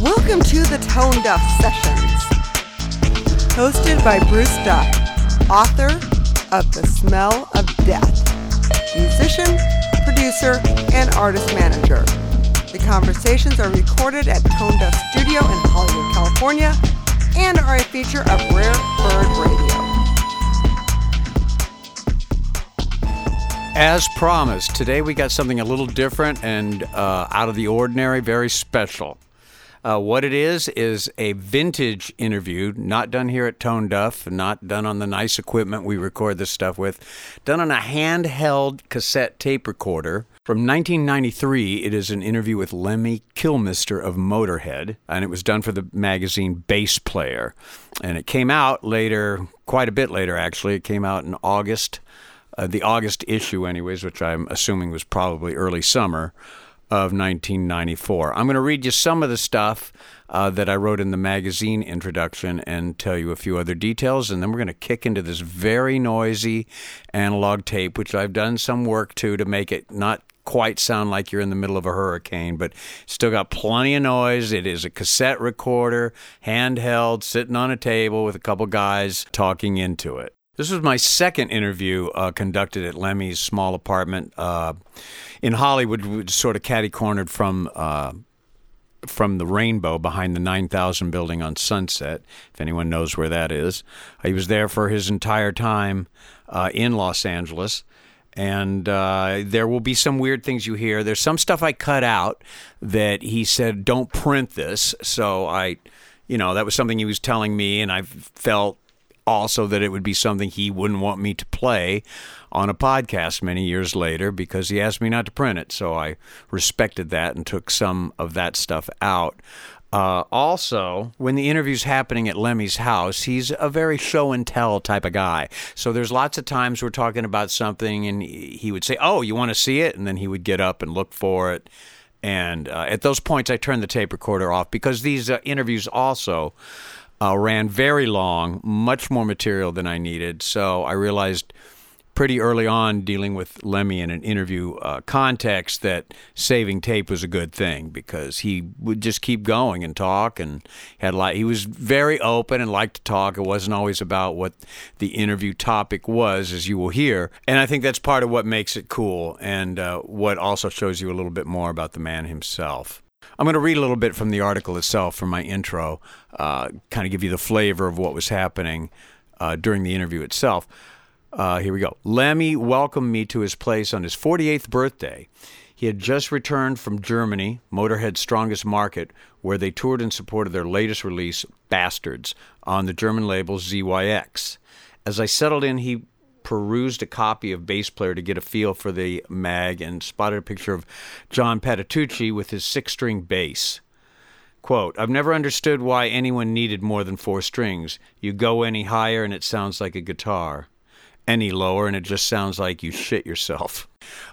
Welcome to the Tone Duff Sessions, hosted by Bruce Duff, author of The Smell of Death, musician, producer, and artist manager. The conversations are recorded at Tone Duff Studio in Hollywood, California, and are a feature of Rare Bird Radio. As promised, today we got something a little different and uh, out of the ordinary, very special. Uh, what it is is a vintage interview, not done here at Tone Duff, not done on the nice equipment we record this stuff with, done on a handheld cassette tape recorder. From 1993, it is an interview with Lemmy Kilmister of Motorhead, and it was done for the magazine Bass Player. And it came out later, quite a bit later actually. It came out in August, uh, the August issue, anyways, which I'm assuming was probably early summer of 1994. I'm going to read you some of the stuff uh, that I wrote in the magazine introduction and tell you a few other details, and then we're going to kick into this very noisy analog tape, which I've done some work to to make it not quite sound like you're in the middle of a hurricane, but still got plenty of noise. It is a cassette recorder, handheld, sitting on a table with a couple guys talking into it. This was my second interview uh, conducted at Lemmy's small apartment uh, in Hollywood, sort of catty cornered from uh, from the Rainbow behind the 9000 building on Sunset. If anyone knows where that is, he was there for his entire time uh, in Los Angeles. And uh, there will be some weird things you hear. There's some stuff I cut out that he said, don't print this. So I, you know, that was something he was telling me, and I felt also that it would be something he wouldn't want me to play on a podcast many years later because he asked me not to print it. So I respected that and took some of that stuff out. Uh, also, when the interview's happening at Lemmy's house, he's a very show and tell type of guy. So there's lots of times we're talking about something and he would say, Oh, you want to see it? And then he would get up and look for it. And uh, at those points, I turned the tape recorder off because these uh, interviews also uh, ran very long, much more material than I needed. So I realized pretty early on, dealing with Lemmy in an interview uh, context, that saving tape was a good thing because he would just keep going and talk, and had a lot. He was very open and liked to talk. It wasn't always about what the interview topic was, as you will hear, and I think that's part of what makes it cool, and uh, what also shows you a little bit more about the man himself. I'm going to read a little bit from the article itself for my intro, uh, kind of give you the flavor of what was happening uh, during the interview itself. Uh, here we go. Lemmy welcomed me to his place on his 48th birthday. He had just returned from Germany, Motorhead's strongest market, where they toured in support of their latest release, Bastards, on the German label ZYX. As I settled in, he perused a copy of Bass Player to get a feel for the mag and spotted a picture of John Patitucci with his six string bass. Quote, I've never understood why anyone needed more than four strings. You go any higher and it sounds like a guitar. Any lower and it just sounds like you shit yourself.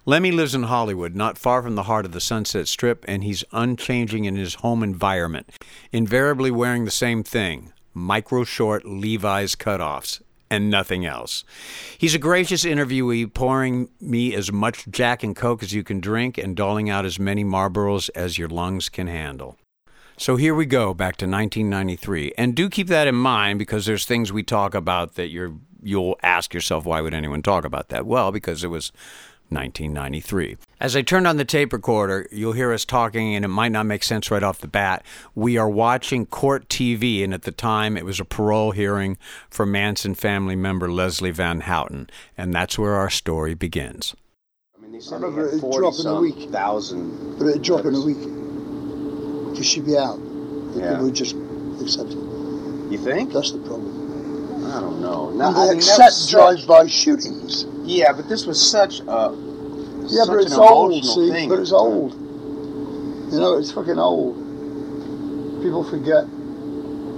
Lemmy lives in Hollywood, not far from the heart of the Sunset Strip, and he's unchanging in his home environment, invariably wearing the same thing micro short Levi's cutoffs and nothing else. He's a gracious interviewee, pouring me as much Jack and Coke as you can drink and doling out as many Marlboros as your lungs can handle. So here we go back to 1993, and do keep that in mind because there's things we talk about that you're you'll ask yourself why would anyone talk about that? Well, because it was 1993. As I turned on the tape recorder, you'll hear us talking, and it might not make sense right off the bat. We are watching court TV, and at the time, it was a parole hearing for Manson family member Leslie Van Houten, and that's where our story begins. I mean, they said they had 40 some thousand. But it'd drop in a week. Because she'd be out. Yeah. People just accept it. You think? That's the problem. I don't know. No, And I they mean, accept was drive-by shootings. Yeah, but this was such a. Yeah, but it's old, see? thing. But it's old. You know, it's fucking old. People forget.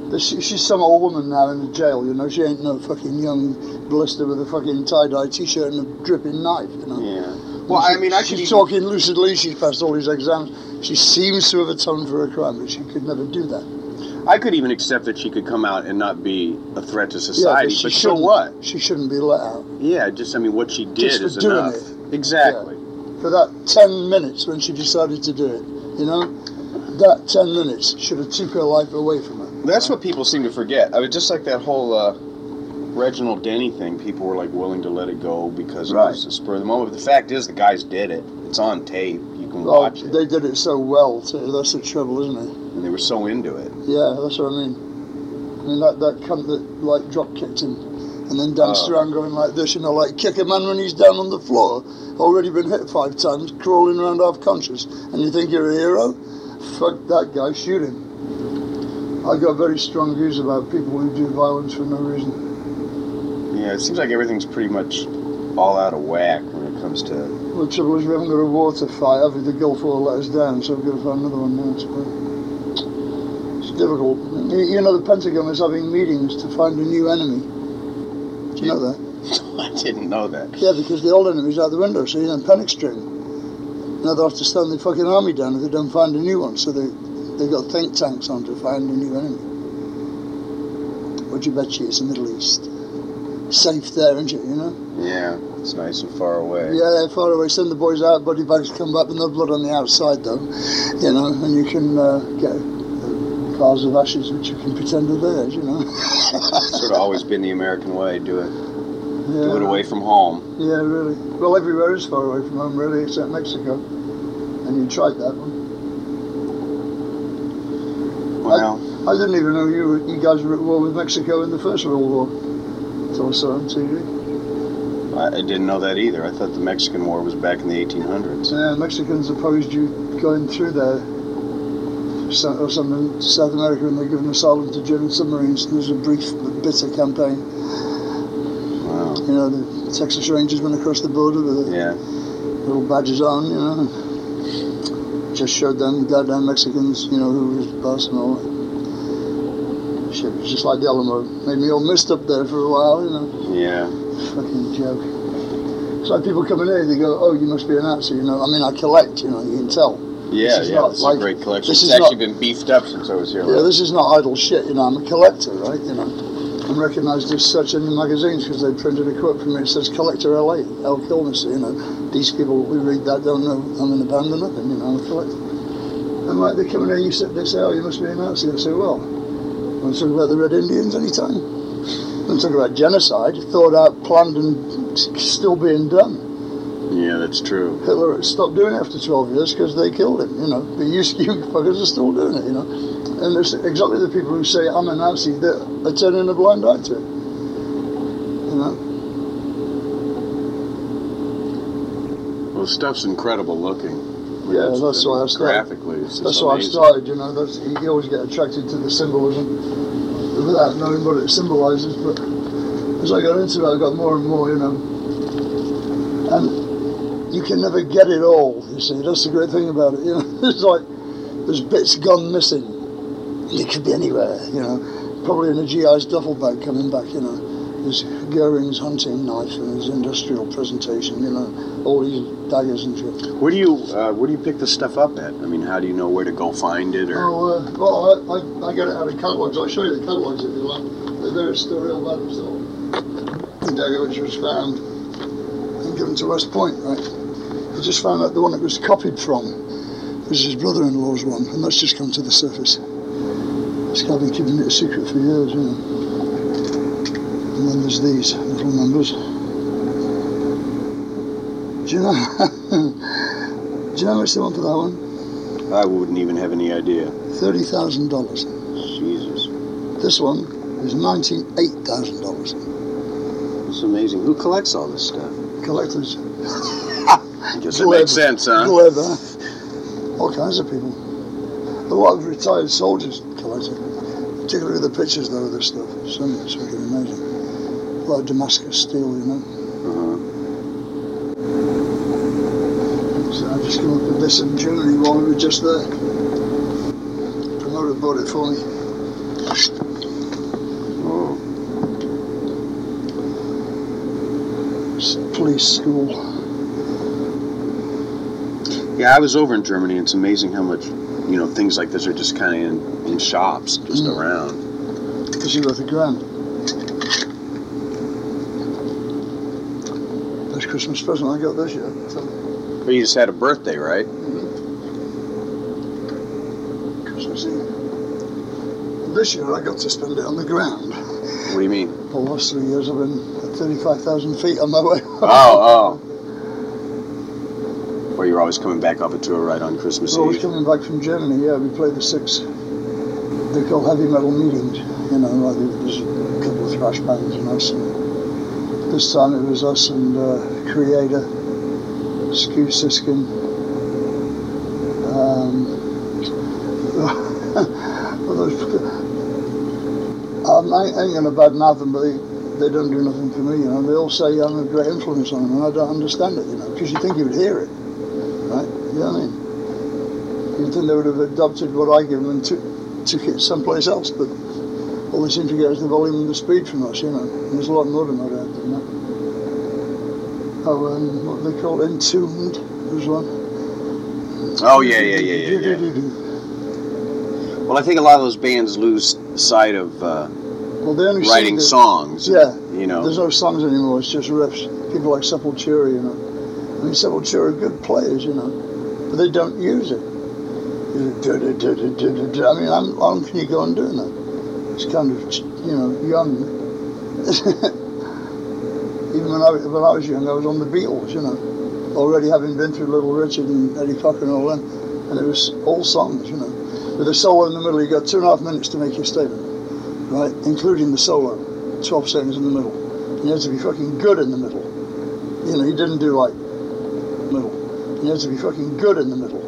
that she- She's some old woman now in the jail, you know. She ain't no fucking young blister with a fucking tie-dye t-shirt and a dripping knife, you know. Yeah. Well, I mean, I She's even, talking lucidly. She's passed all these exams. She seems to have atoned for her crime, but she could never do that. I could even accept that she could come out and not be a threat to society. she but so shouldn't- what? She shouldn't be let out. Yeah, just I mean, what she did Just is doing enough. it. Exactly. For that 10 minutes when she decided to do it, you know? that 10 minutes should have took her life away from her. That's what people seem to forget. I mean, just like that whole uh, Reginald Denny thing, people were like willing to let it go because Right. it was a spur of the moment. But the fact is, the guys did it. It's on tape. You can Oh, watch it, they did it so well, too. That's the trouble, isn't it? and they were so into it. Yeah, that's what I mean. I mean, that, that cunt that, like, drop kicked him and then danced Oh. around going like this, you know, like kick a man when he's down on the floor, already been hit five times, crawling around half conscious, and you think you're a hero? Fuck that guy, shoot him. I got very strong views about people who do violence for no reason. Yeah, it seems like everything's pretty much all out of whack when it comes to. Well, the trouble is we haven't got a war to fight, we? The Gulf War let us down, so we've got to find another one now. It's difficult. You know, the Pentagon is having meetings to find a new enemy. Do you know that? I didn't know that. Yeah, because the old enemy's out the window, so you're in panic stricken. Now they'll have to stand the fucking army down if they don't find a new one, so they, they've got think tanks on to find a new enemy. What do you bet you it's the Middle East? Safe there, isn't it, you know? Yeah, it's nice and far away. Yeah, they're far away. Send the boys out, body bags come back, with no blood on the outside, though. You know, and you can uh, get piles of ashes which you can pretend are theirs, you know. Sort of always been the American way. Do it. yeah. Do it away from home. Yeah, really. Well, everywhere is far away from home, really, except Mexico. And you tried that one. Well, I didn't even know you were, you guys were at war with Mexico in the First World War. Until I saw it on TV. I, I didn't know that either. I thought the Mexican War was back in the 1800s. Yeah, Mexicans opposed you going through there or something South America and they're giving asylum to German submarines. There's a brief but bitter campaign. Wow. You know, the Texas Rangers went across the border with the Yeah. little badges on, you know. Just showed them goddamn Mexicans, you know, who was the boss and all that. Shit, it was just like the Alamo. Made me all messed up there for a while, you know. Yeah. Fucking joke. It's like people coming here, they go, oh, you must be an Nazi, you know. I mean, I collect, you know, you can tell. Yeah, This is yeah. It's like- a great collection. this It's is actually not- been beefed up since I was here. Yeah, last. this is not idle shit, you know. I'm a collector, right? You know. I'm recognised as such in the magazines because they printed a quote from me. It says Collector LA, El Kilmer, you know. These people who read that don't know I'm in a band or nothing, you know, I'm a collector. And like they come in here, you sit, they say, oh, you must be a Nazi. I say, well, want to talk about the Red Indians anytime? Want to talk about genocide, thought out, planned, and still being done. That's true. Hitler stopped doing it after 12 years because they killed him, you know. The you, you fuckers are still doing it, you know. And there's exactly the people who say, I'm a Nazi, that are turning a blind eye to it. You know? Well, stuff's incredible looking. I mean, Yeah, that's why I started. Graphically, it's That's why I started, you know. That's, you always get attracted to the symbolism without knowing what it symbolises. But as I got into it, I got more and more, you know. And you can never get it all, you see. That's the great thing about it, you know. It's like there's bits gone missing. It could be anywhere, you know. Probably in a GI's duffel bag coming back, you know. There's Goering's hunting knife and his industrial presentation, you know. All these daggers and shit. Where do you uh, where do you pick the stuff up at? I mean, how do you know where to go find it? Or Oh, uh, well, I, I, I get it out of catalogues. I'll show you the catalogues if you like. They're very still real by themselves. The dagger which was found and given to West Point, right? I just found out the one it was copied from was his brother-in-law's one, and that's just come to the surface. This guy been keeping it a secret for years, you know. And then there's these little numbers. Do you know? do you know how much they want for that one? I wouldn't even have any idea. Thirty thousand dollars. Jesus, This one is ninety-eight thousand dollars. it's amazing. Who collects all this stuff? Collectors, Guess it makes sense, huh? clever, all kinds of people. A lot of retired soldiers collect it. Particularly the pictures though of this stuff. Some it's fucking amazing. A lot of Damascus steel, you know. Uh-huh. So I just came up with this in Germany while we were just there. Promoter bought it for me. Oh, It's police school. Yeah. I was over in Germany. and It's amazing how much you know things like this are just kind of in, in shops, just Mm. around. Because you worth a grand. Best Christmas present I got this year. But you just had a birthday, right? see. This year I got to spend it on the ground. What do you mean? The last three years I've been at 35,000 feet on my way. Oh, oh. Well, you're always coming back off a tour right on Christmas was Eve. coming back from Germany, yeah, we played the six, they call heavy metal meetings, you know, like there's a couple of thrash bands and us. And this time it was us and uh, Kreator, Skew Siskin, um, well, those, um, I ain't going to badmouth them, but they, they don't do nothing for me, you know. They all say I'm a great influence on them, and I don't understand it, you know, because you think you would hear it? You know what I mean? You'd think they would have adopted what I give them and took, took it someplace else, but all they seem to get is the volume and the speed from us, you know. And there's a lot more than that out there, you know. Oh, um, what they call it? Entombed was one. Oh, yeah, yeah, yeah, yeah, yeah. Well, I think a lot of those bands lose sight of uh, Well, they only writing the- songs. Yeah. You know. There's no songs anymore, it's just riffs. People like Sepultura, you know. I mean, Sepultura are good players, you know, but they don't use it. I mean, how long can you go on doing that? It's kind of, you know, young. Even when I, when I was young, I was on the Beatles, you know, already having been through Little Richard and Eddie Cochran and all them, and it was all songs, you know. With a solo in the middle, you got two and a half minutes to make your statement, right? Including the solo, 12 seconds in the middle. And you to be fucking good in the middle. You know, he didn't do like middle. You had to be fucking good in the middle.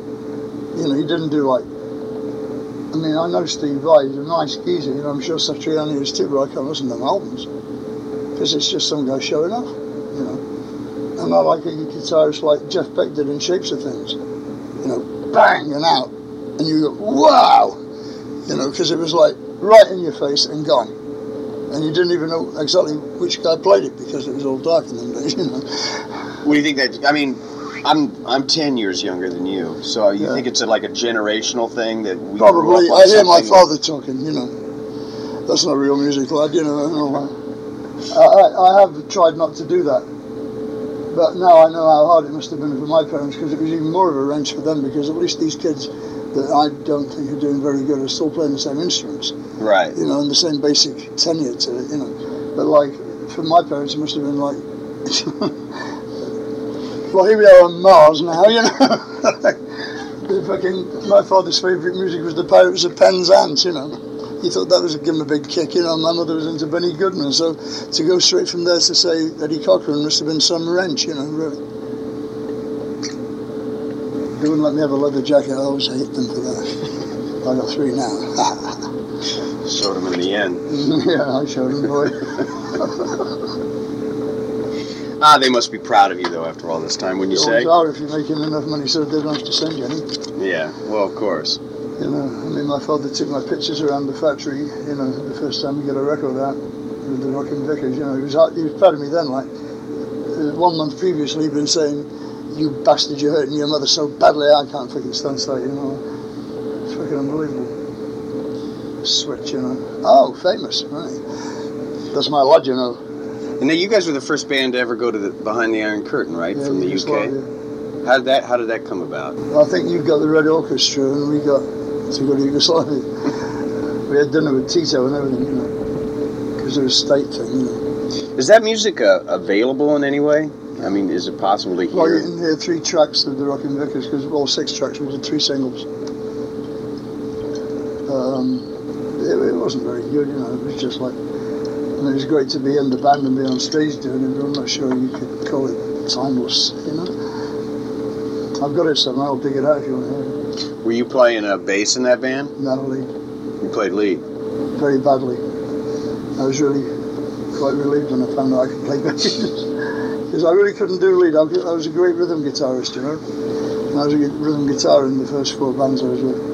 You know, he didn't do like. I mean, I know Steve Vai, he's a nice geezer, you know, I'm sure Satriani is too, but I can't listen to them albums. Because it's just some guy showing off, you know. And I like a guitarist like Jeff Beck did in Shapes of Things. You know, bang and out. And you go, wow! You know, because it was like right in your face and gone. And you didn't even know exactly which guy played it because it was all dark in them days, you know. What do you think that? I mean, I'm I'm ten years younger than you, so you Yeah. think it's a, like a generational thing that we Probably. I hear my father talking, you know. That's not real music, lad, you know. I, know. I, I- I have tried not to do that. But now I know how hard it must have been for my parents because it was even more of a wrench for them because at least these kids that I don't think are doing very good are still playing the same instruments, Right. you know, and the same basic tenure to it, you know. But like, for my parents, it must have been like, well, here we are on Mars now, you know. fucking, my father's favourite music was the Pirates of Penzance, you know. He thought that was give him a big kick, you know. My mother was into Benny Goodman, so to go straight from there to say Eddie Cochran must have been some wrench, you know, really. They wouldn't let me have a leather jacket, I always hate them for that. I got three now. Showed them in the end. yeah, I showed them, boy. Ah, they must be proud of you though after all this time. When you You say, are if you're making enough money so they don't have to send you any. yeah, well, of course. You know, I mean, my father took my pictures around the factory, you know, the first time we got a record out with the Rockin' Vickers, you know, he was, out- he was proud of me then, like, uh, one month previously he'd been saying, you bastard, you're hurting your mother so badly, I can't fucking stand sight, you know. It's fucking unbelievable. Switch, you know. Oh, famous, right. That's my lad, you know. And then you guys were the first band to ever go to the behind the Iron Curtain, right, Yeah, from the. UK. How did that How did that come about? I think you got the Red Orchestra and we got to go to Yugoslavia. we had dinner with Tito and everything, you know, because it was a state thing, you know. Is that music uh, available in any way? I mean, is it possible to hear? Well, you can hear three tracks of the Rockin' Vickers because all six tracks we did three singles. Um, it, it wasn't very good, you know. It was just like, It was great to be in the band and be on stage doing it, but I'm not sure you could call it timeless, you know. I've got it somewhere. I'll dig it out if you want to hear it. Were you playing a bass in that band? Natalie, You played lead. very badly. I was really quite relieved when I found out I could play bass. Because I really couldn't do lead. I was a great rhythm guitarist, you know. And I was a rhythm guitar in the first four bands I was with.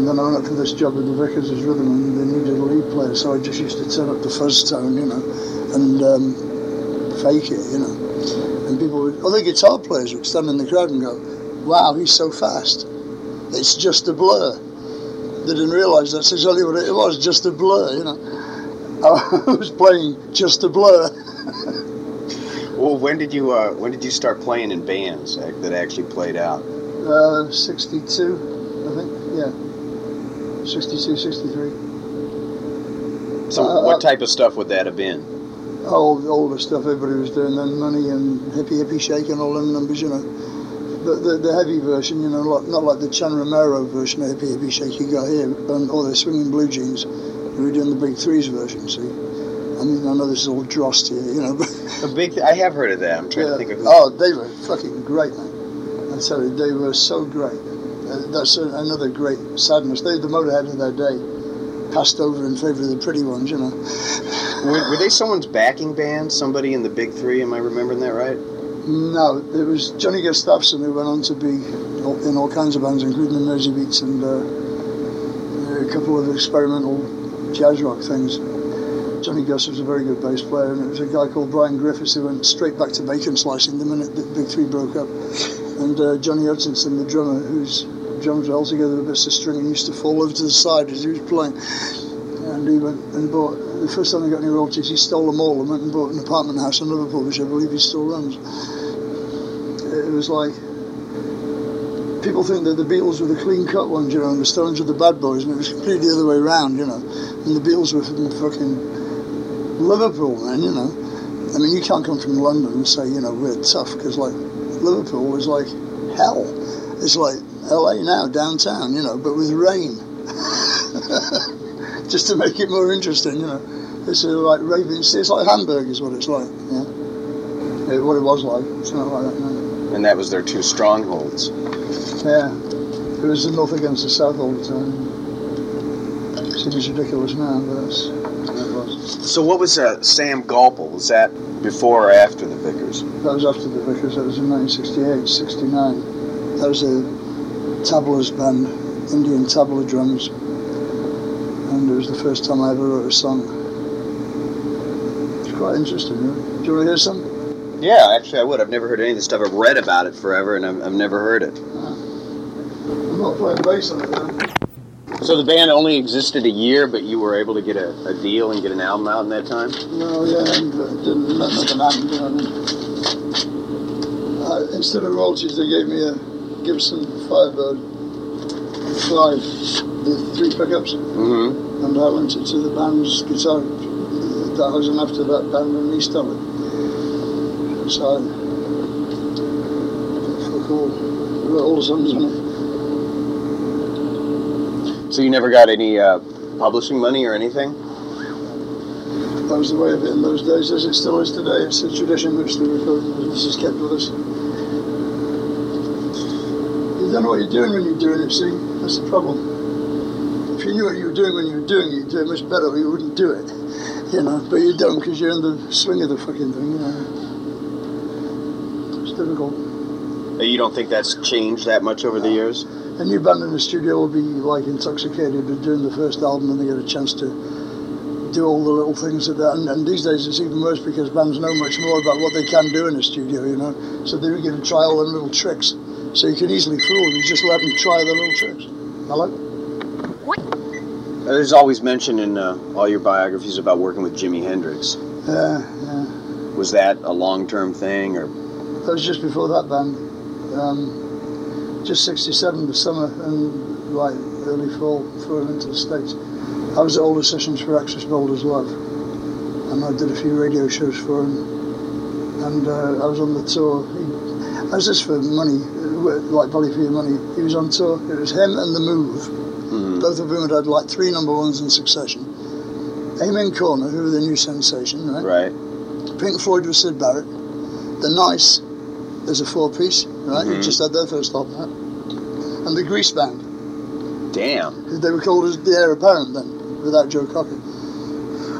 And then I went up for this job with the Vickers as rhythm, and they needed a lead player, so I just used to turn up the fuzz tone, you know, and um, fake it, you know. And people would, other guitar players would stand in the crowd and go, "Wow, he's so fast! It's just a blur." They didn't realise that's exactly what it was, just a blur, you know. I was playing just a blur. Well, when did you uh, When did you start playing in bands that that actually played out? Uh, 62, I think, yeah. 62, 63. So, Uh, what uh, type of stuff would that have been? all, all the stuff everybody was doing then, money and hippie hippie shake and all them numbers, you know. The, the, the heavy version, you know, like, not like the Chan Romero version of hippie hippie shake you got here, and, or the swinging blue jeans. We were doing the big threes version, see. I mean, I know this is all dross here, you know, but A big. I have heard of that. I'm trying to think of. Who. oh, they were fucking great, man. I tell you, they were so great. That's a, another great sadness. They, the motorhead of their day, passed over in favour of the pretty ones, you know. Were, were they someone's backing band? Somebody in the Big Three? Am I remembering that right? No, it was Johnny Gustafson who went on to be in all kinds of bands, including the Mersey Beats and uh, a couple of experimental jazz rock things. Johnny Gus was a very good bass player, and it was a guy called Brian Griffiths who went straight back to bacon slicing the minute the Big Three broke up. And uh, Johnny Hutchinson, the drummer, drums all together with bits of string and used to fall over to the side as he was playing. And he went and bought, the first time he got any royalties, he stole them all and went and bought an apartment house in Liverpool, which I believe he still runs. It was like, people think that the Beatles were the clean cut ones, you know, and the Stones were the bad boys, and it was completely the other way around, you know. And the Beatles were from fucking Liverpool, man, you know. I mean, you can't come from London and say, you know, we're tough, because, like, Liverpool is like hell. It's like LA now, downtown, you know, but with rain. Just to make it more interesting, you know. It's uh, like raving, it's like Hamburg is what it's like, yeah. Yeah, what it was like. It's not like that now. And that was their two strongholds. Yeah. It was the north against the south all the time. Seems ridiculous now, but that's it was. So, what was uh, Sam Gopal? Was that before or after the Vickers? That was after the Vickers. That was in 1968, 69. That was a tablas band, Indian tabla drums. And it was the first time I ever wrote a song. It's quite interesting, really. Do you want to hear some? Yeah, actually, I would. I've never heard any of this stuff. I've read about it forever, and I've, I've never heard it. I'm not playing bass on it. So the band only existed a year, but you were able to get a, a deal and get an album out in that time. No, yeah, and uh, didn't let nothing happen, you know I mean? Uh, instead of royalties, they gave me a Gibson Firebird 5, the three pickups. Mm-hmm. and I went to the band's guitar that I was in after that band in East Dublin. So I fuck all, wrote all the songs on it. So you never got any uh, publishing money or anything? That was the way of it in those days, as it still is today. It's a tradition which the recording business has kept with us. You don't know what you're doing when you're doing it, see? That's the problem. If you knew what you were doing when you were doing it, you'd do it much better or you wouldn't do it. You know, but you don't because you're in the swing of the fucking thing, you know. It's difficult. You don't think that's changed that much over the years? A new band in the studio will be like intoxicated with doing the first album and they get a chance to do all the little things that that and, and these days it's even worse because bands know much more about what they can do in a studio, you know. So they get to try all them little tricks. So you can easily fool them, you just let them try the little tricks. Hello? There's always mention in uh, all your biographies about working with Jimi Hendrix. Yeah, yeah. Was that a long-term thing, or That was just before that band. Um, just 67 the summer and like early fall before I went to the States. I was at all the sessions for Axis: Bold as Love and I did a few radio shows for him and uh, I was on the tour. He, I was just for money, like Valley for Your Money. He was on tour. It was him and The Move. Mhm. Both of whom had had like three number ones in succession. Amen Corner, who were the new sensation, right? right? Pink Floyd with Syd Barrett. The Nice, there's a four piece, right? Who Mhm. just had their first album out. And the Grease Band, Damn. they were called as the Heir Apparent then, without Joe Cocker.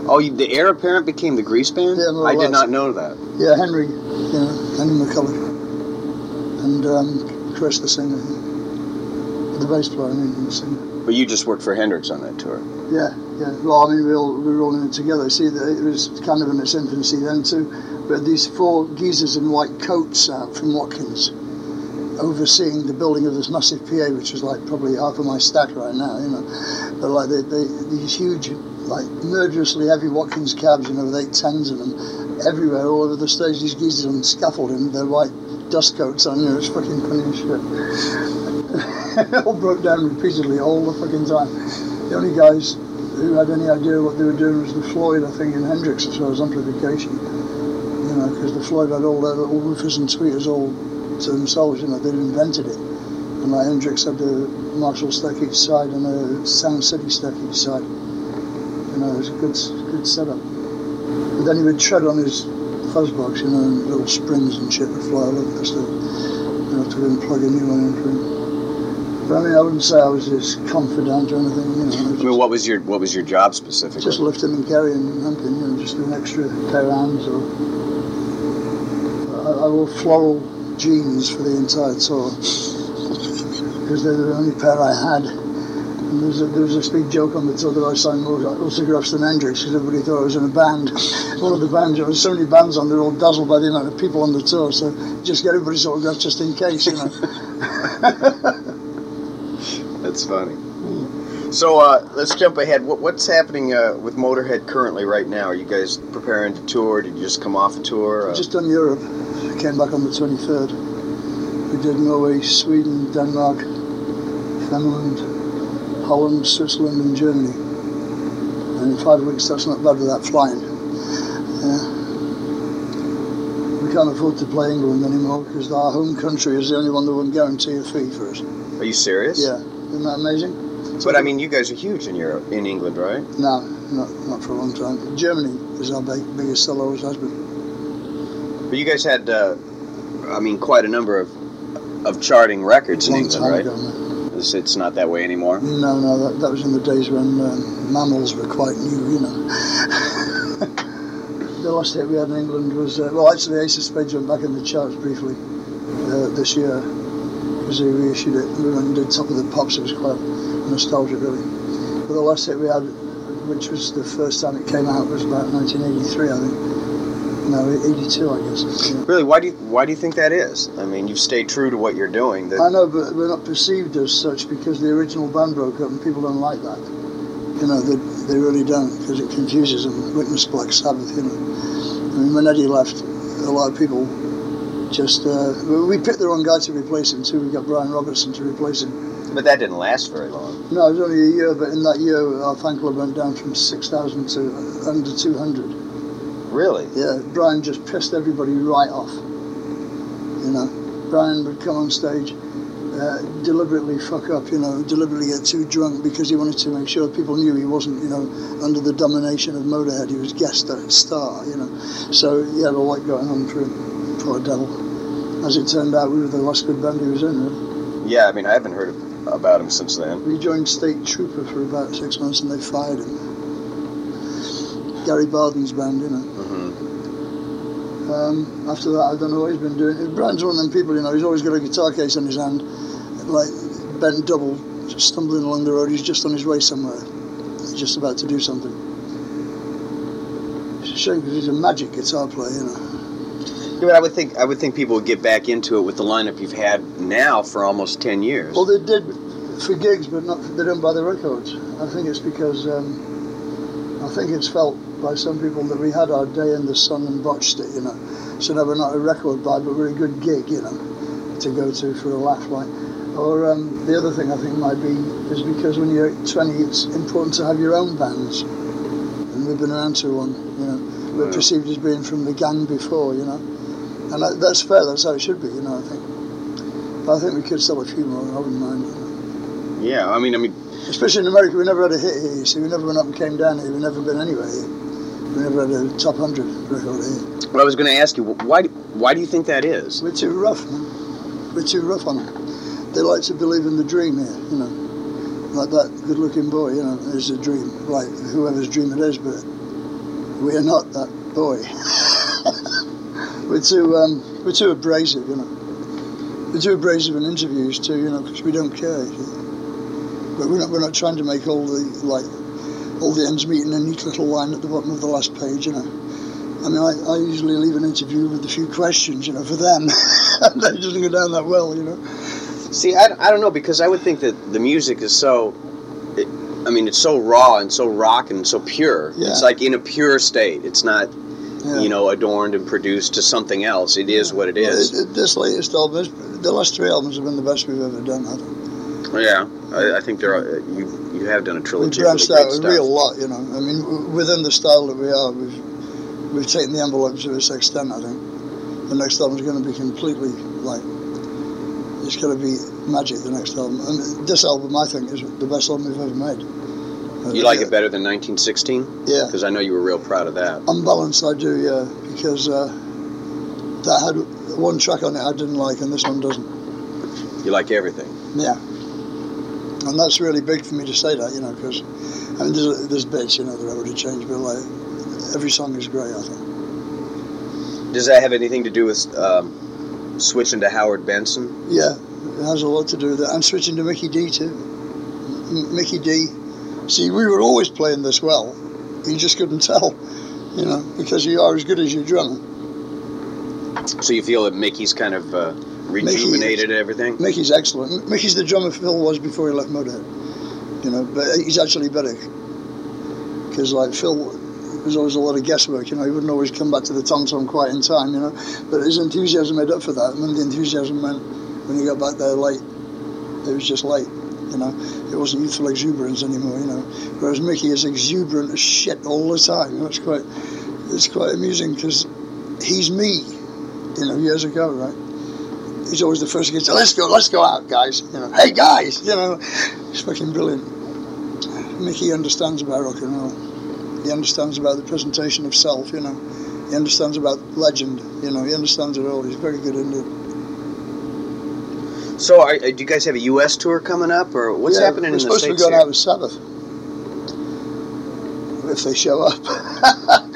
Oh, the heir apparent became the Grease Band. Yeah, I did not know that. Yeah, Henry, you know, Henry McCullough. And um, Chris the singer. The bass player, I mean, the singer. But you just worked for Hendrix on that tour. Yeah, yeah. Well, I mean, we, all, we were all in it together. See, it was kind of in its infancy then too. But these four geezers in white coats out from Watkins, overseeing the building of this massive PA, which was like probably half of my stack right now, you know. But like they, they, these huge, like murderously heavy Watkins cabs, you know, with eight tens in them, everywhere, all over the stage. These geezers on scaffolding their white dust coats on, you it's fucking funny as shit. it all broke down repeatedly all the fucking time. The only guys who had any idea what they were doing was the Floyd, I think, and Hendrix as far as amplification. You know, because the Floyd had all their little woofers and tweeters all to themselves. You know, they'd invented it. And like Hendrix had the Marshall stack each side and a Sound City stack each side. You know, it was a good, good setup. And then he would tread on his fuzz box, you know, and little springs and shit would fly all over the stuff. You have to go and plug a new one in for him. But I mean, I wouldn't say I was his confidant or anything, you know. I I mean, what was your what was your job specifically? just lifting and carrying and humping, you know, just an extra pair of hands or I, I wore floral jeans for the entire tour because they're the only pair I had. And there was, a, there was this big joke on the tour that I signed more autographs than Hendrix because everybody thought I was in a band. One of the bands, there was so many bands on, they're all dazzled by the amount of people on the tour, so just get everybody's autograph just in case, you know. That's funny. So uh, let's jump ahead. What, what's happening uh, with Motorhead currently right now? Are you guys preparing to tour? Did you just come off a tour? Uh, Just done Europe. Came back on the 23rd. We did Norway, Sweden, Denmark, Finland, Holland, Switzerland, and Germany. And in five weeks, that's not bad without flying. Yeah. We can't afford to play England anymore because our home country is the only one that won't guarantee a fee for us. are you serious? Yeah, isn't that amazing? But I mean, you guys are huge in Europe, in England, right? No, not, not for a long time. Germany is our big, biggest seller, always has been. But you guys had, uh, I mean, quite a number of of charting records in England, right? ago. It's, it's not that way anymore. No, no, that, that was in the days when um, mammals were quite new, you know. the last hit we had in England was, uh, well, actually, Ace of Spades went back in the charts briefly uh, this year because they reissued it. We went and did Top of the Pops, it was quite nostalgic, really. But the last hit we had, which was the first time it came out, was about 1983, I think. No, 82, I guess. Yeah. Really, why do you why do you think that is? I mean, you've stayed true to what you're doing. That, I know, but we're not perceived as such because the original band broke up and people don't like that. You know, they, they really don't because it confuses them. Witness Black Sabbath, you know. I mean, when Eddie left, a lot of people just. Uh, we picked the wrong guy to replace him, too. We got Brian Robertson to replace him. but that didn't last very long. No, it was only a year, but in that year, our fan club went down from 6,000 to under 200. Really? Yeah, Brian just pissed everybody right off. You know, Brian would come on stage, uh, deliberately fuck up, you know, deliberately get too drunk because he wanted to make sure people knew he wasn't, you know, under the domination of Motorhead. He was guest star, you know. So he had a lot going on for him, poor devil. As it turned out, we were the last good band he was in. Really. Yeah, I mean, I haven't heard about him since then. We joined State Trooper for about six months and they fired him. Gary Barden's band, you know. hmm Um, after that, I don't know what he's been doing. Brian's one of them people, you know, he's always got a guitar case in his hand, like bent double, just stumbling along the road. He's just on his way somewhere. He's just about to do something. It's a shame because he's a magic guitar player, you know. Yeah, but I would think I would think people would get back into it with the lineup you've had now for almost ten years. Well, they did for gigs, but not they don't buy the records. I think it's because um, I think it's felt by some people that we had our day in the sun and botched it, you know. So now we're not a record buy, but we're a good gig, you know, to go to for a laugh, like. Or um, the other thing I think might be is because when you're 20, it's important to have your own bands, and we've been around to one, you know. We're Yeah. perceived as being from the gang before, you know, and that, that's fair. That's how it should be, you know. I think. But I think we could sell a few more. I wouldn't mind. You know. yeah, I mean, I mean, Especially in America, we never had a hit here. You see, we never went up and came down here. We've never been anywhere here. We never had a top hundred record here. what I was going to ask you, why do- why do you think that is? We're too rough, man. We're too rough on them. They like to believe in the dream here, you know. Like that good-looking boy, you know, is a dream. Like whoever's dream it is, but we are not that boy. we're too, um, we're too abrasive, you know. We're too abrasive in interviews too, you know, because we don't care. you see. But we're not, we're not trying to make all the like all the ends meet in a neat little line at the bottom of the last page, you know. I mean, I, I usually leave an interview with a few questions, you know, for them. and that doesn't go down that well, you know. See, I, I don't know because I would think that the music is so. It, I mean, it's so raw and so rock and so pure. Yeah. It's like in a pure state. It's not, Yeah. you know, adorned and produced to something else. It is what it is. Well, it- it- this latest album, the last three albums have been the best we've ever done. I think. Yeah, I, I think there are. Uh, you You have done a We've trilogy. of branched really out great a lot, you know. I mean, within the style that we are, we've we've taken the envelope to its extent. I think the next album's going to be completely like it's going to be magic. The next album, and this album, I think, is the best album we've ever made. Uh, You like yeah, it better than 1916? Yeah, Because I know you were real proud of that. unbalanced, I do. Yeah, because uh, that had one track on it I didn't like, and this one doesn't. You like everything. Yeah. And that's really big for me to say that, you know, because I mean, there's, there's bits, you know, that I would have changed, but like every song is great, I think. Does that have anything to do with um, switching to Howard Benson? Yeah, it has a lot to do with that. I'm switching to Mickey D too. M- Mickey D. See, we were always playing this well. You just couldn't tell, you know, because you are as good as your drummer. So you feel that Mickey's kind of uh, rejuvenated everything? Mickey's excellent. Mickey's the drummer Phil was before he left Motorhead. You know, but he's actually better. Because, like, Phil, there's always a lot of guesswork, you know, he wouldn't always come back to the tom tom quite in time, you know. But his enthusiasm made up for that. And the enthusiasm meant when he got back there late, it was just late, you know. It wasn't youthful exuberance anymore, you know. Whereas Mickey is exuberant as shit all the time. You know, it's quite, it's quite amusing because he's me, you know, years ago, right? He's always the first to get to, let's go, let's go out, guys. You know, hey guys, you know, he's fucking brilliant. Mickey understands about rock and roll. He understands about the presentation of self, you know. He understands about legend, you know. He understands it all. He's very good in it. So are, uh, do you guys have a U.S. tour coming up, or what's Yeah, happening We're in the supposed to be States going here? out with Sabbath. If they show up.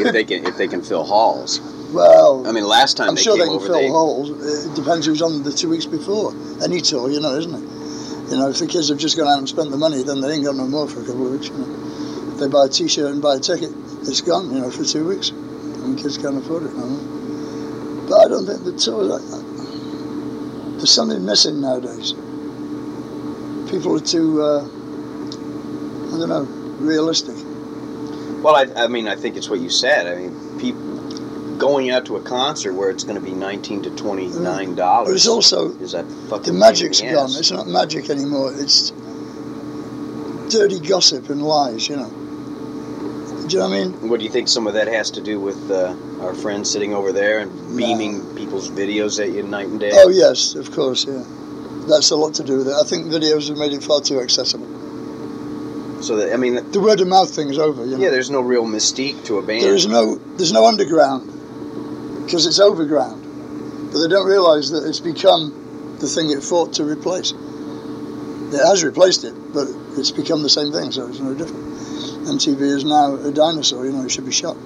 if they can if they can fill halls. well, I mean, last time I'm they sure came they can over, fill they holes. It depends who's on the two weeks before. Any tour, you know, isn't it? You know, if the kids have just gone out and spent the money, then they ain't got no more for a couple of weeks. You know, if they buy a T-shirt and buy a ticket, it's gone. You know, for two weeks, and kids can't afford it no more. But I don't think the tour. Like There's something missing nowadays. People are too. Uh, I don't know, realistic. Well, I, I mean, I think it's what you said. I mean, people going out to a concert where it's going to be nineteen to twenty nine But dollars. it's also is that fucking the magic's gone. ass. It's not magic anymore. It's dirty gossip and lies. You know. Do you know what I mean? What do you think some of that has to do with uh, our friends sitting over there and beaming people's videos at you night and day? Oh yes, of course. Yeah, that's a lot to do with it. I think videos have made it far too accessible. So that I mean, The word of mouth thing is over. You know? yeah, there's no real mystique to a band. There is no, there's no underground because it's overground. But they don't realise that it's become the thing it fought to replace. It has replaced it, but it's become the same thing, so it's no different. MTV is now a dinosaur. You know, it should be shot.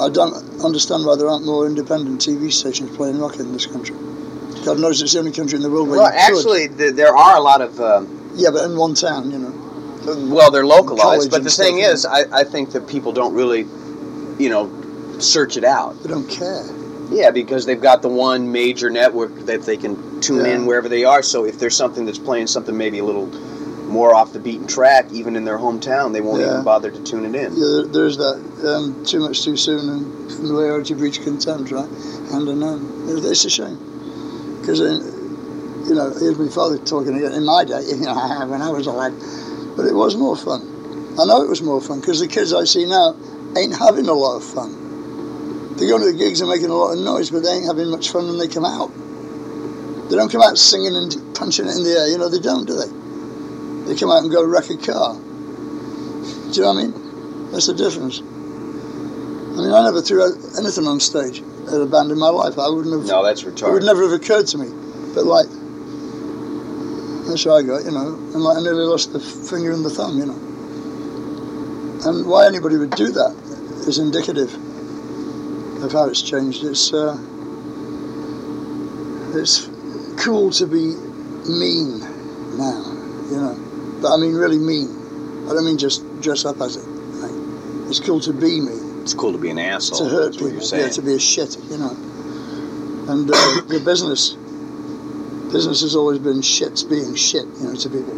I don't understand why there aren't more independent TV stations playing rock in this country. God knows it's the only country in the world where well, you could. actually, there are a lot of. Um, Yeah, but in one town, you know. well, they're localized, but the thing stuff, is, I, I think that people don't really, you know, search it out. They don't care. Yeah, because they've got the one major network that they can tune in wherever they are. So if there's something that's playing something maybe a little more off the beaten track, even in their hometown, they won't Yeah. even bother to tune it in. Yeah, there's that um, too much too soon and from the way out you've reached contempt, right? Hand in hand. It's- It's a shame. Because, you know, here's my father talking again. In my day, you know, when I was a lad, but it was more fun. I know it was more fun because the kids I see now ain't having a lot of fun. They go to the gigs and making a lot of noise, but they ain't having much fun when they come out. They don't come out singing and punching it in the air, you know, they don't, do they? They come out and go wreck a car. Do you know what I mean? That's the difference. I mean, I never threw anything on stage at a band in my life. I wouldn't have. No, that's retarded. It would never have occurred to me. But like, that's what I got, you know. And like, I nearly lost the finger and the thumb, you know. And why anybody would do that is indicative of how it's changed. It's uh, it's cool to be mean now, you know. But I mean really mean. I don't mean just dress up as it. Like, it's cool to be mean It's cool to be an asshole. to hurt people, yeah, to be a shit, you know. And uh, the business, business has always been shits being shit, you know, to people.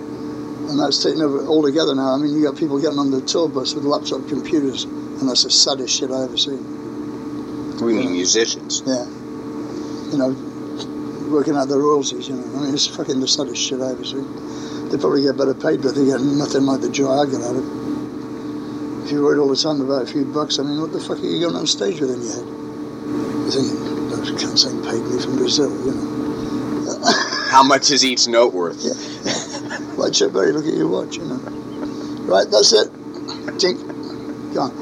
And that's taken over altogether now. I mean, you got people getting on the tour bus with laptop computers, and that's the saddest shit I ever seen. we mean musicians. Yeah. You know, working out the royalties, you know. I mean, it's fucking the saddest shit I ever seen. they probably get better paid, but they get nothing like the joy I get out of it. If you're worried all the time about a few bucks, I mean, what the fuck are you going on stage with in your head? You're thinking, those cunts ain't paid me from Brazil, you know. How much is each note worth? Yeah. Chuck Berry, look at your watch, you know. Right, that's it. Tink. Gone.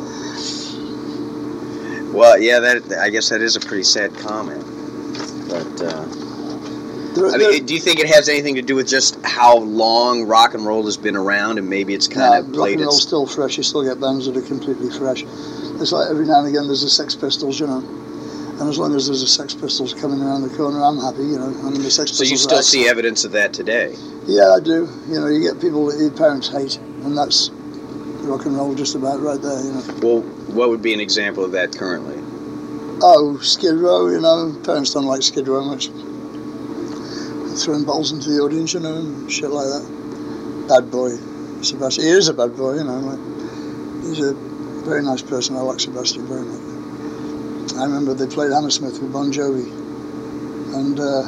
Well, yeah, that I guess that is a pretty sad comment. But uh, There, I there- mean, do you think it has anything to do with just how long rock and roll has been around, and maybe it's kind Nah, of rock and roll's still fresh. You still get bands that are completely fresh. It's like every now and again there's a Sex Pistols, you know. And as long as there's a Sex Pistols coming around the corner, I'm happy, you know. I mean, the Sex So you still see evidence of that today? Yeah, I do. You know, you get people that your parents hate, and that's rock and roll just about right there, you know. Well, what would be an example of that currently? Oh, Skid Row, you know, parents don't like Skid Row much. Throwing balls into the audience, you know, and shit like that. Bad boy, Sebastian. He is a bad boy, you know. Like, he's a very nice person. I like Sebastian very much. I remember they played Hammersmith with Bon Jovi, and uh,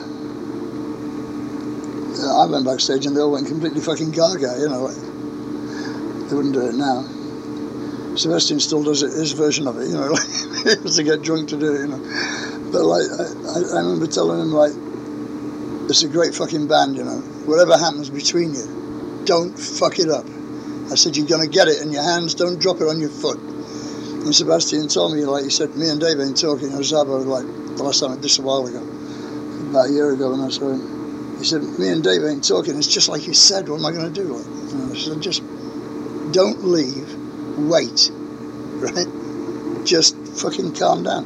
I went backstage and they all went completely fucking gaga, you know. They wouldn't do it now. Sebastian still does it, his version of it, you know, like, he has to get drunk to do it, you know. But like, I, I- I remember telling him, like, it's a great fucking band, you know. Whatever happens between you, don't fuck it up. I said, you're going to get it in your hands, don't drop it on your foot. And Sebastian told me, like, he said, me and Dave ain't talking on Sabo, like, the last time, this a while ago, about a year ago when I saw him. He said, me and Dave ain't talking, it's just like you said, what am I going to do? I said, just don't leave, wait, right? Just fucking calm down.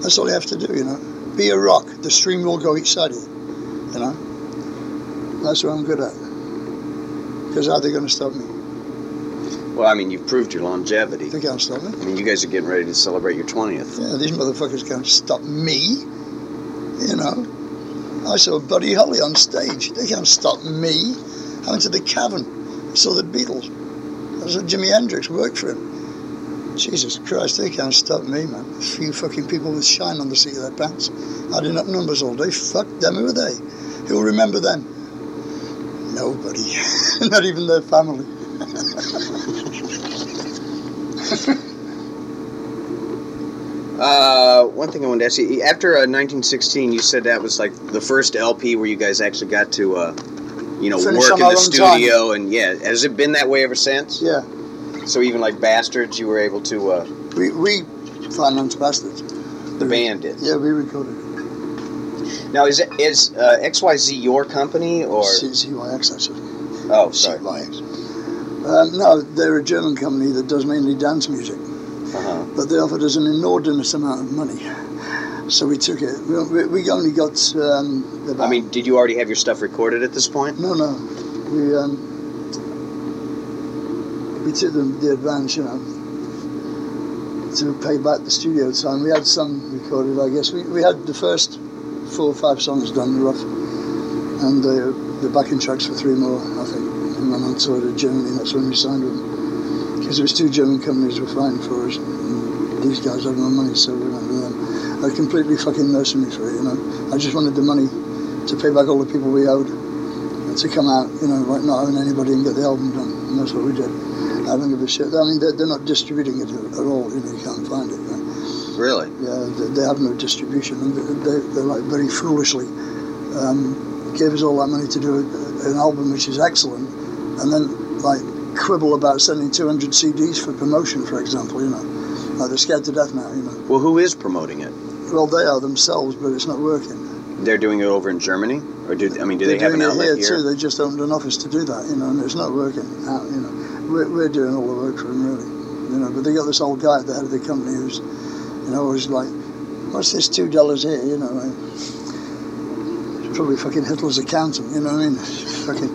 That's all you have to do, you know. Be a rock. The stream will go each side of you, you know. That's what I'm good at. Because how are they going to stop me? Well, I mean, you've proved your longevity. They can't stop me. I mean, you guys are getting ready to celebrate your 20th. Yeah, these motherfuckers can't stop me. You know. I saw Buddy Holly on stage. They can't stop me. I went to the cavern. I saw the Beatles. I saw Jimi Hendrix work for him. Jesus Christ, they can't stop me, man. A few fucking people with shine on the seat of their pants. Adding up numbers all day. Fuck them, who are they? Who'll remember them? Nobody. Not even their family. Uh, one thing I wanted to ask you after uh, 1916, you said that was like the first LP where you guys actually got to, uh, you know, Finish work in the own time. studio. And yeah, has it been that way ever since? Yeah. So even like Bastards, you were able to, uh, We, we financed bastards. the band did. Yeah, we recorded it. Now, is it, is uh, XYZ your company or? ZYX, actually. Oh, sorry. ZYX. Um, no, they're a German company that does mainly dance music, Uh-huh. but they offered us an inordinate amount of money. So we took it. We, we, only got um. I mean, did you already have your stuff recorded at this point? No, no. We um, we took the, the advance, you know, to pay back the studio time. We had some recorded, I guess. We, we had the first four or five songs done rough, and the the backing tracks for three more, I think. And went on tour to Germany. That's when we signed with them because there was two German companies were fighting for us. And these guys had no money, so we went with them. They completely fucking nursed me for it, you know. I just wanted the money to pay back all the people we owed and to come out, you know, like not owing anybody and get the album done. And that's what we did. I don't give a shit. I mean, they're, they're not distributing it at all. You know, you can't find it. Right? Really? Yeah, they, they have no distribution, and they, they, like very foolishly um, gave us all that money to do a, an album which is excellent, and then like quibble about sending 200 CDs for promotion, for example. You know, like they're scared to death now. You know, Well, who is promoting it? well they are themselves, but it's not working. They're doing it over in Germany, or do I mean, do They're they have an doing it outlet here, too. They just opened an office to do that, you know, and it's not working out. You know, we're, we're doing all the work for them, really. You know, but they got this old guy at the head of the company who's, you know, always like, "What's this two dollars here?" You know, like, probably fucking Hitler's accountant. You know what I mean? fucking,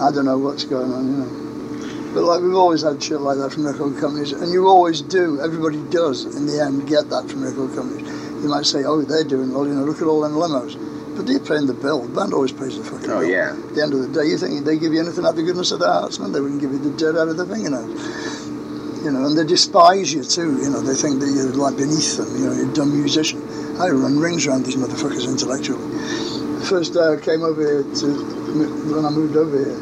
I don't know what's going on. You know. But like we've always had shit like that from record companies, and you always do. Everybody does in the end get that from record companies. You might say, "Oh, they're doing well." You know, look at all them limos. But they're paying the bill. The band always pays the fucking Oh bill. yeah. At the end of the day, you think they give you anything out of the goodness of their hearts, man? They wouldn't give you the dirt out of their fingernails. You know, and they despise you too. You know, they think that you're like beneath them. You know, you're a dumb musician. I run rings around these motherfuckers intellectually. The first day I came over here to when I moved over here,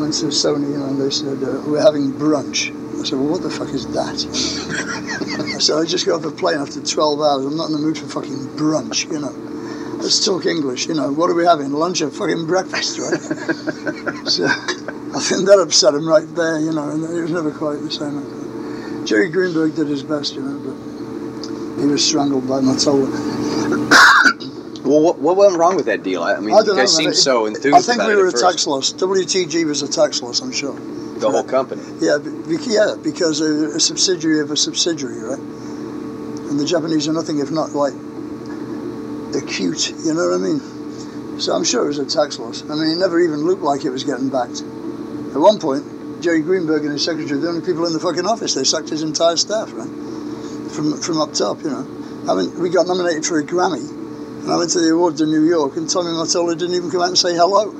I went to Sony, and they said, uh, we're having brunch. I said, well, what the fuck is that? I said, I just got off a plane after 12 hours. I'm not in the mood for fucking brunch, you know. Let's talk English, you know. What are we having? Lunch or fucking breakfast, right? so I think that upset him right there, you know, and it was never quite the same. Jerry Greenberg did his best, you know, but he was strangled by Mottola. Well, what, what went wrong with that deal? I mean, I you guys seemed so enthused I think we were a tax loss. WTG was a tax loss, I'm sure. The whole company. Yeah, yeah, because a, a subsidiary of a subsidiary, right? And the Japanese are nothing if not like acute, you know what I mean? So I'm sure it was a tax loss. I mean, it never even looked like it was getting backed. At one point, Jerry Greenberg and his secretary were the only people in the fucking office. They sacked his entire staff, right? From from up top, you know. I mean, we got nominated for a Grammy, and I went to the awards in New York, and Tommy Mottola didn't even come out and say hello.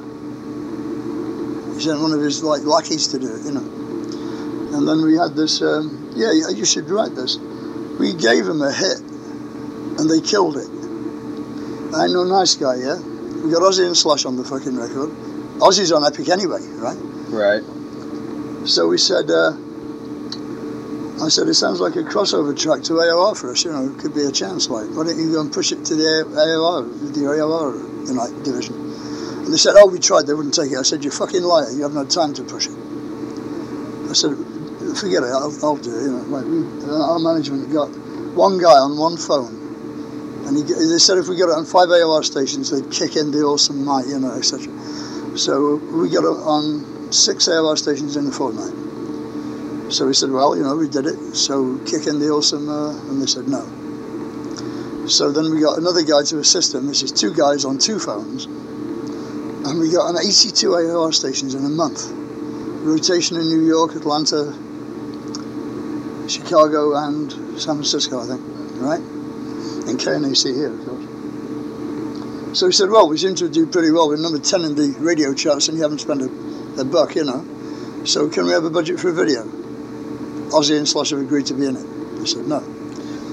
He sent one of his like lackeys to do it, you know. And then we had this. Um, yeah, you should write this. We gave him a hit, and they killed it. I know, nice guy, yeah. We got Ozzy and Slash on the fucking record. Ozzy's on Epic anyway, right? Right. So we said, uh, I said, it sounds like a crossover track to AOR for us, you know, it could be a chance, like, why don't you go and push it to the AOR, the AOR you know, division? And they said, oh, we tried, they wouldn't take it. I said, you fucking liar, you haven't had time to push it. I said, forget it, I'll, I'll do it, you know, like, we, uh, our management got one guy on one phone, and he, they said if we got it on five AOR stations, they'd kick in the awesome might, you know, etc. So we got it on six AOR stations in a fortnight. So we said, well, you know, we did it. So kick in the awesome, and they said no. So then we got another guy to assist them. This is two guys on two phones, and we got on 82 AOR stations in a month. Rotation in New York, Atlanta, Chicago, and San Francisco, I think, right? And KNAC here, of course. So he said, well, we seem to do pretty well. We're number 10 in the radio charts, and you haven't spent a, a buck, you know. So can we have a budget for a video? Ozzy and Slash have agreed to be in it. I said, no.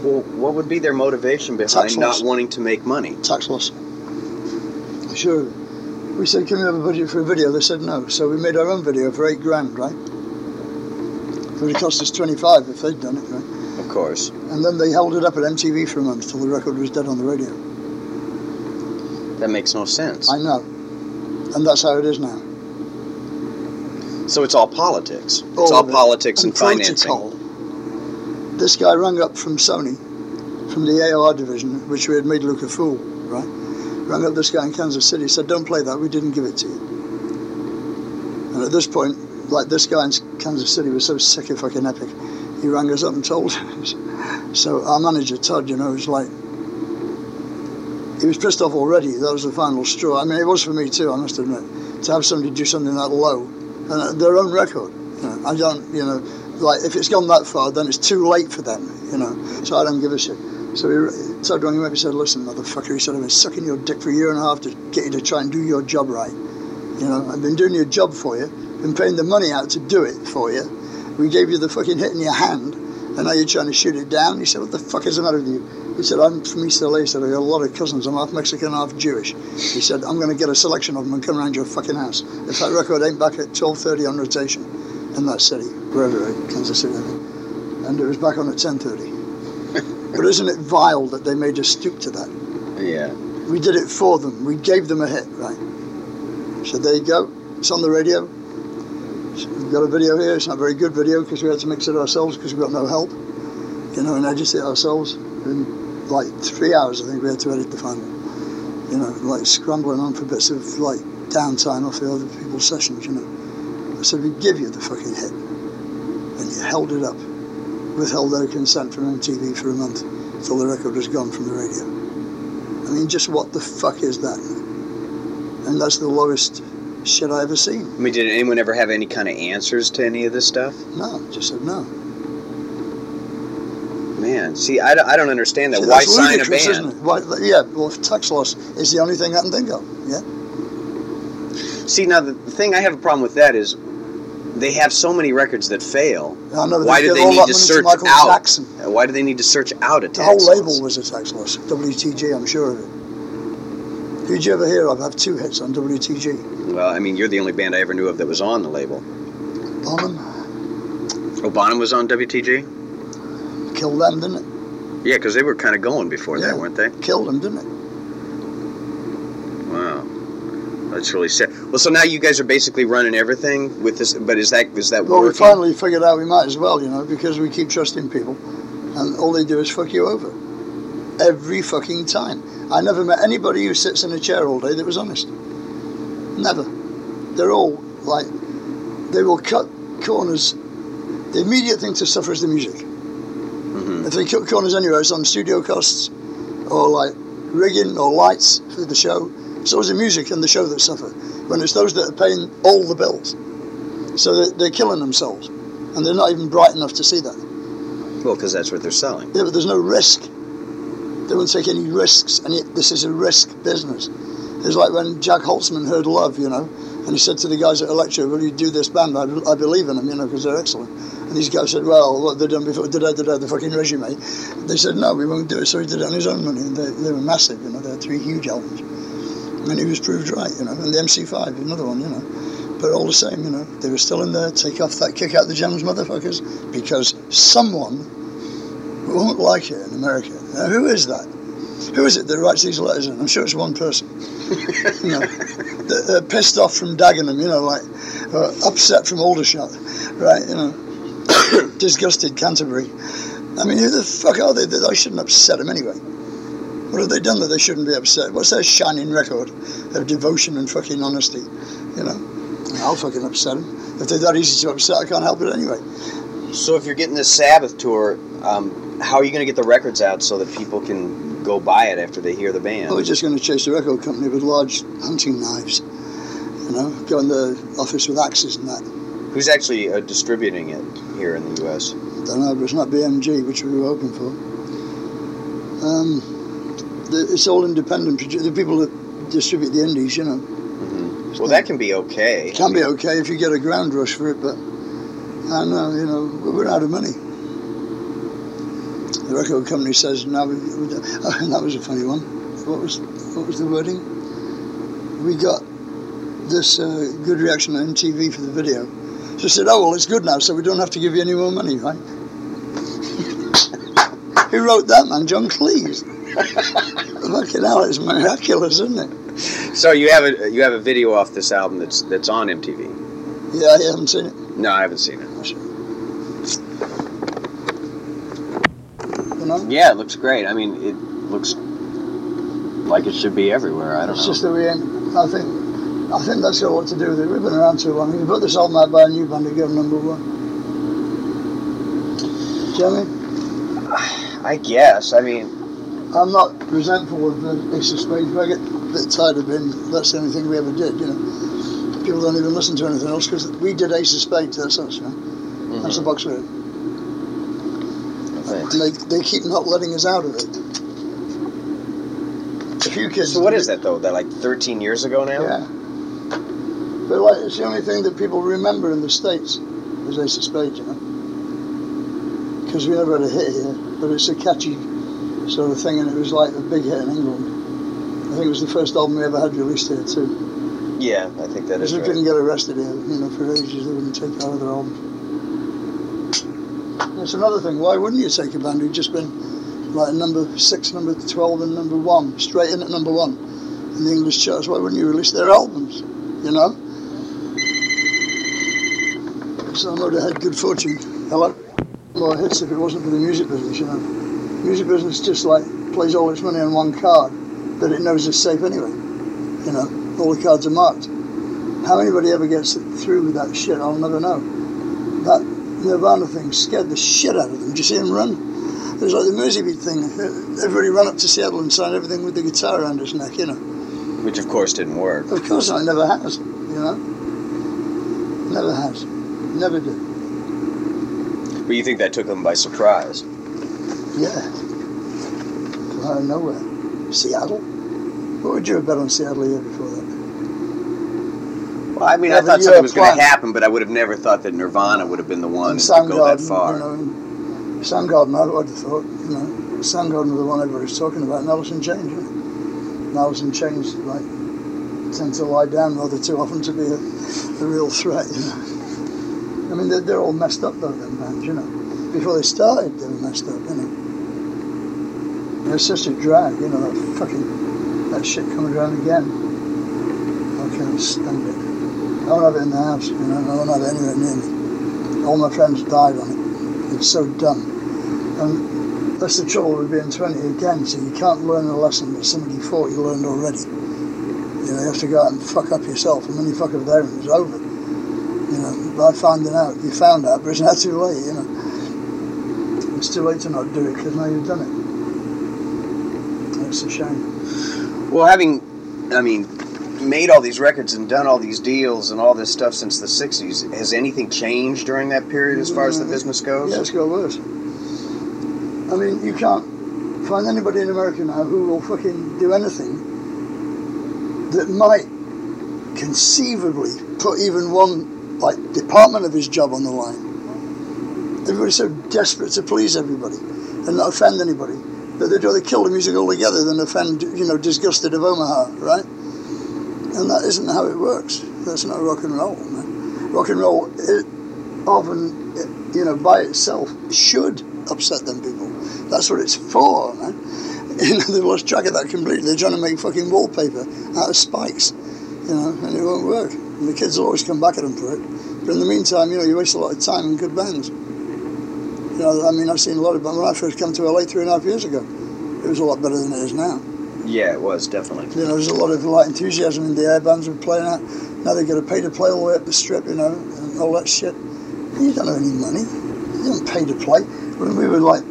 Well, what would be their motivation behind not wanting to make money? Tax loss. Sure. We said, can we have a budget for a video? They said no. So we made our own video for eight grand, right? It would have cost us 25 if they'd done it, right? Of course. And then they held it up at MTV for a month till the record was dead on the radio. That makes no sense. I know. And that's how it is now. So it's all politics. It's All all, politics and, financing. protocol. This guy rang up from Sony, from the AOR division, which we had made look a fool, right? Rang up this guy in Kansas City, said, Don't play that, we didn't give it to you. And at this point, like this guy in Kansas City was so sick of fucking Epic, he rang us up and told us. So our manager, Todd, you know, was like, he was pissed off already. That was the final straw. I mean, it was for me too, I must admit, to have somebody do something that low, and uh, their own record. You know, I don't, you know, like if it's gone that far, then it's too late for them, you know. So I don't give a shit. So he, him up. He said, "Listen, motherfucker," he said, "I've been sucking your dick for a year and a half to get you to try and do your job right. You know, I've been doing your job for you, been paying the money out to do it for you. We gave you the fucking hit in your hand, and now you're trying to shoot it down." He said, "What the fuck is the matter with you?" He said, "I'm from East LA." He said, "I got a lot of cousins. I'm half Mexican, half Jewish." He said, "I'm going to get a selection of them and come around your fucking house if that record ain't back at 12:30 on rotation in that city, wherever? Kansas City." I. And it was back on at 10:30. but isn't it vile that they made us stoop to that? Yeah. We did it for them. We gave them a hit, right? So there you go. It's on the radio. We've got a video here. It's not a very good video because we had to mix it ourselves because we got no help. You know, and edit it ourselves. In like three hours, I think we had to edit the final. You know, like scrambling on for bits of like downtime off the other people's sessions. You know, I said we give you the fucking hit, and you held it up, withheld their consent from MTV for a month till the record was gone from the radio. I mean, just what the fuck is that? And that's the lowest shit I ever seen. I mean, did anyone ever have any kind of answers to any of this stuff? No, just said no. Man, see, I, don't- I don't understand that. See, Why sign a band? Why, yeah, well, tax loss is the only thing I can think of. Yeah. See, now the the thing I have a problem with that is they have so many records that fail. I know Why do they need to search out? Jackson. Why do they need to search out a The tax whole loss? label was a tax loss. WTG, I'm sure of it. Who'd you ever hear of have two hits on WTG? Well, I mean, you're the only band I ever knew of that was on the label. Bonham Oh, Bonham was on WTG? killed them, didn't it? Yeah, because they were kind of going before Yeah. that, weren't they? Killed them, didn't it? Wow. That's really sad. Well, so now you guys are basically running everything with this, but is that is that Well, we finally figured out we might as well, you know, because we keep trusting people, and all they do is fuck you over. Every fucking time. I never met anybody who sits in a chair all day that was honest. Never. They're all like, they will cut corners. The immediate thing to suffer is the music. Mhm. If they cut corners anywhere, it's on studio costs, or like rigging or lights for the show. It's always the music and the show that suffer. When it's those that are paying all the bills. So they're, they're killing themselves. And they're not even bright enough to see that. Well, because that's what they're selling. Yeah, but there's no risk. They won't take any risks, and yet this is a risk business. It's like when Jac Holzman heard Love, you know, and he said to the guys at Elektra, "Will you do this band? I, I believe in them, you know, because they're excellent." And these guys said, "Well, what they've done before, I, did I, the fucking resume?" Eh? They said, "No, we won't do it." So he did it on his own money, and they, they were massive, you know. They had three huge albums, and he was proved right, you know. And the MC5, another one, you know. But all the same, you know, they were still in there. Take off that kick out the jams, motherfuckers, because someone won't like it in America. Now, who is that? Who is it that writes these letters in? I'm sure it's one person. you know, they're, pissed off from Dagenham, you know, like or upset from Aldershot, right? You know, disgusted Canterbury. I mean, who the fuck are they that I shouldn't upset them anyway? What have they done that they shouldn't be upset? What's their shining record of devotion and fucking honesty? You know, I'll fucking upset them. If they're that easy to upset, I can't help it anyway. So if you're getting this Sabbath tour, um, how are you going to get the records out so that people can go buy it after they hear the band? Well, we're just going to chase the record company with large hunting knives. You know, go in the office with axes and that. Who's actually uh, distributing it here in the U.S.? I Don't know, but it's not BMG, which we were hoping for. Um, the, it's all independent. The people that distribute the indies, you know, hmm Well, that can be okay. it can be okay if you get a ground rush for it, but I know, you know, we're out of money. The record company says now we, we don't- that was a funny one. What was what was the wording? We got this uh, good reaction on MTV for the video. So I said, oh well, it's good now, so we don't have to give you any more money, right? Who wrote that, man? John Cleese. Fucking hell, it's miraculous, isn't it? So you have a you have a video off this album that's that's on MTV. Yeah, I haven't seen it. No, I haven't seen it. Yeah, it looks great. I mean, it looks like it should be everywhere. I don't It's know. just that we ain't. I think. I think that's got a lot to do with it. We've been around too long. You put this album out by a new band to go number one. Do you know what I mean? I guess. I mean, I'm not resentful of the Ace of Spades. but I get a bit tired of being. That's the only thing we ever did. You know, people don't even listen to anything else because we did Ace of Spades. That's us. You know? That's mm-hmm. the box we're in. And they, they keep not letting us out of it. A few kids. so what is that though? That like 13 years ago now? Yeah. But like, it's the only thing that people remember in the States is Ace of Spades, you know. Because we never had a hit here, but it's a catchy sort of thing, and it was like a big hit in England. I think it was the first album we ever had released here too. Yeah, I think that Because is we right. couldn't get arrested here, you know, for ages. They wouldn't take our other albums. That's another thing. Why wouldn't you take a band who'd just been like number six, number twelve, and number one, straight in at number one in the English charts? Why wouldn't you release their albums? You know. So I would have had good fortune. Hello. more hits if it wasn't for the music business. You know, music business just like plays all its money on one card that it knows is safe anyway. You know, all the cards are marked. How anybody ever gets through with that shit, I'll never know. Nirvana thing scared the shit out of them. Did you see him run? It was like the Merseybeat thing. Everybody ran up to Seattle and signed everything with the guitar around his neck, you know. Which of course didn't work. Of course not, it never has, you know. Never has. Never did. But you think that took them by surprise? Yeah. Out of nowhere. Seattle? What would you have bet on Seattle a year before that? Well, I mean, I thought something was going to happen, but I would have never thought that Nirvana would have been the one to go that far. you know, Soundgarden, I would have thought, you know, Soundgarden was the one everybody was talking about, and Alice in Chains, you know. and chains like tend to lie down rather too often to be a, a real threat. You know. I mean, they're, they're all messed up though, them bands. You know, before they started, they were messed up. You know, and it's such a drag. You know, that fucking that shit coming around again. I can't stand it. I don't have it in the house. You know, I don't have it anywhere near me. All my friends died on it. It's so dumb. And that's the trouble with being 20 again. So you can't learn a lesson that somebody thought you learned already. You know, you have to go out and fuck up yourself, and when you fuck up there, it's over. You know, by finding out, you found out, but it's not too late. You know, it's too late to not do it because now you've done it. It's a shame. Well, having, I mean, made all these records and done all these deals and all this stuff since the 60s, has anything changed during that period as far as the mm-hmm. business goes? Yeah, it's got worse. I mean, you can't find anybody in America now who will fucking do anything that might conceivably put even one like department of his job on the line. Everybody's so desperate to please everybody and not offend anybody that they'd rather kill the music altogether than offend, you know, disgusted of Omaha, right? And that isn't how it works. That's not rock and roll, man. Rock and roll, it often, it, you know, by itself should upset them people. That's what it's for, man. You know, they've lost track of that completely. They're trying to make fucking wallpaper out of spikes, you know, and it won't work. And the kids will always come back at them for it. But in the meantime, you know, you waste a lot of time in good bands. You know, I mean, I've seen a lot of bands. When I first came to LA three and a half years ago, it was a lot better than it is now. Yeah, it was, definitely. You know, there's a lot of like enthusiasm in the air bands were playing out. Now they've got to pay to play all the way up the strip, you know, and all that shit. You don't have any money. You don't pay to play. When we were like,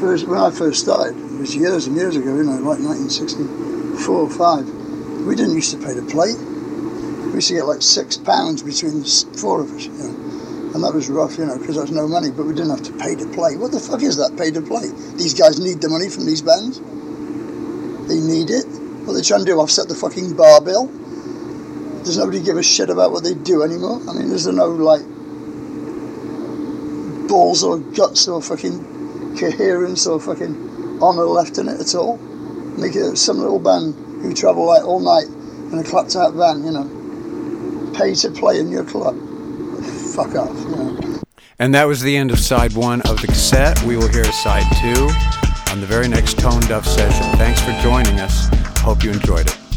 first, when I first started, it was years and years ago, you know, like 1964 or 5, we didn't used to pay to play. We used to get like six pounds between the four of us, you know. And that was rough, you know, because there was no money, but we didn't have to pay to play. What the fuck is that, pay to play? These guys need the money from these bands. They need it. What they trying to do, offset the fucking bar bill? Does nobody give a shit about what they do anymore? I mean, there's no, like, balls or guts or fucking coherence or fucking honour left in it at all? Make it some little band who travel like all night in a clapped out van, you know, pay to play in your club. Fuck off, you know. And that was the end of side one of the cassette. We will hear side two on the very next Tone Duff session. Thanks for joining us. Hope you enjoyed it.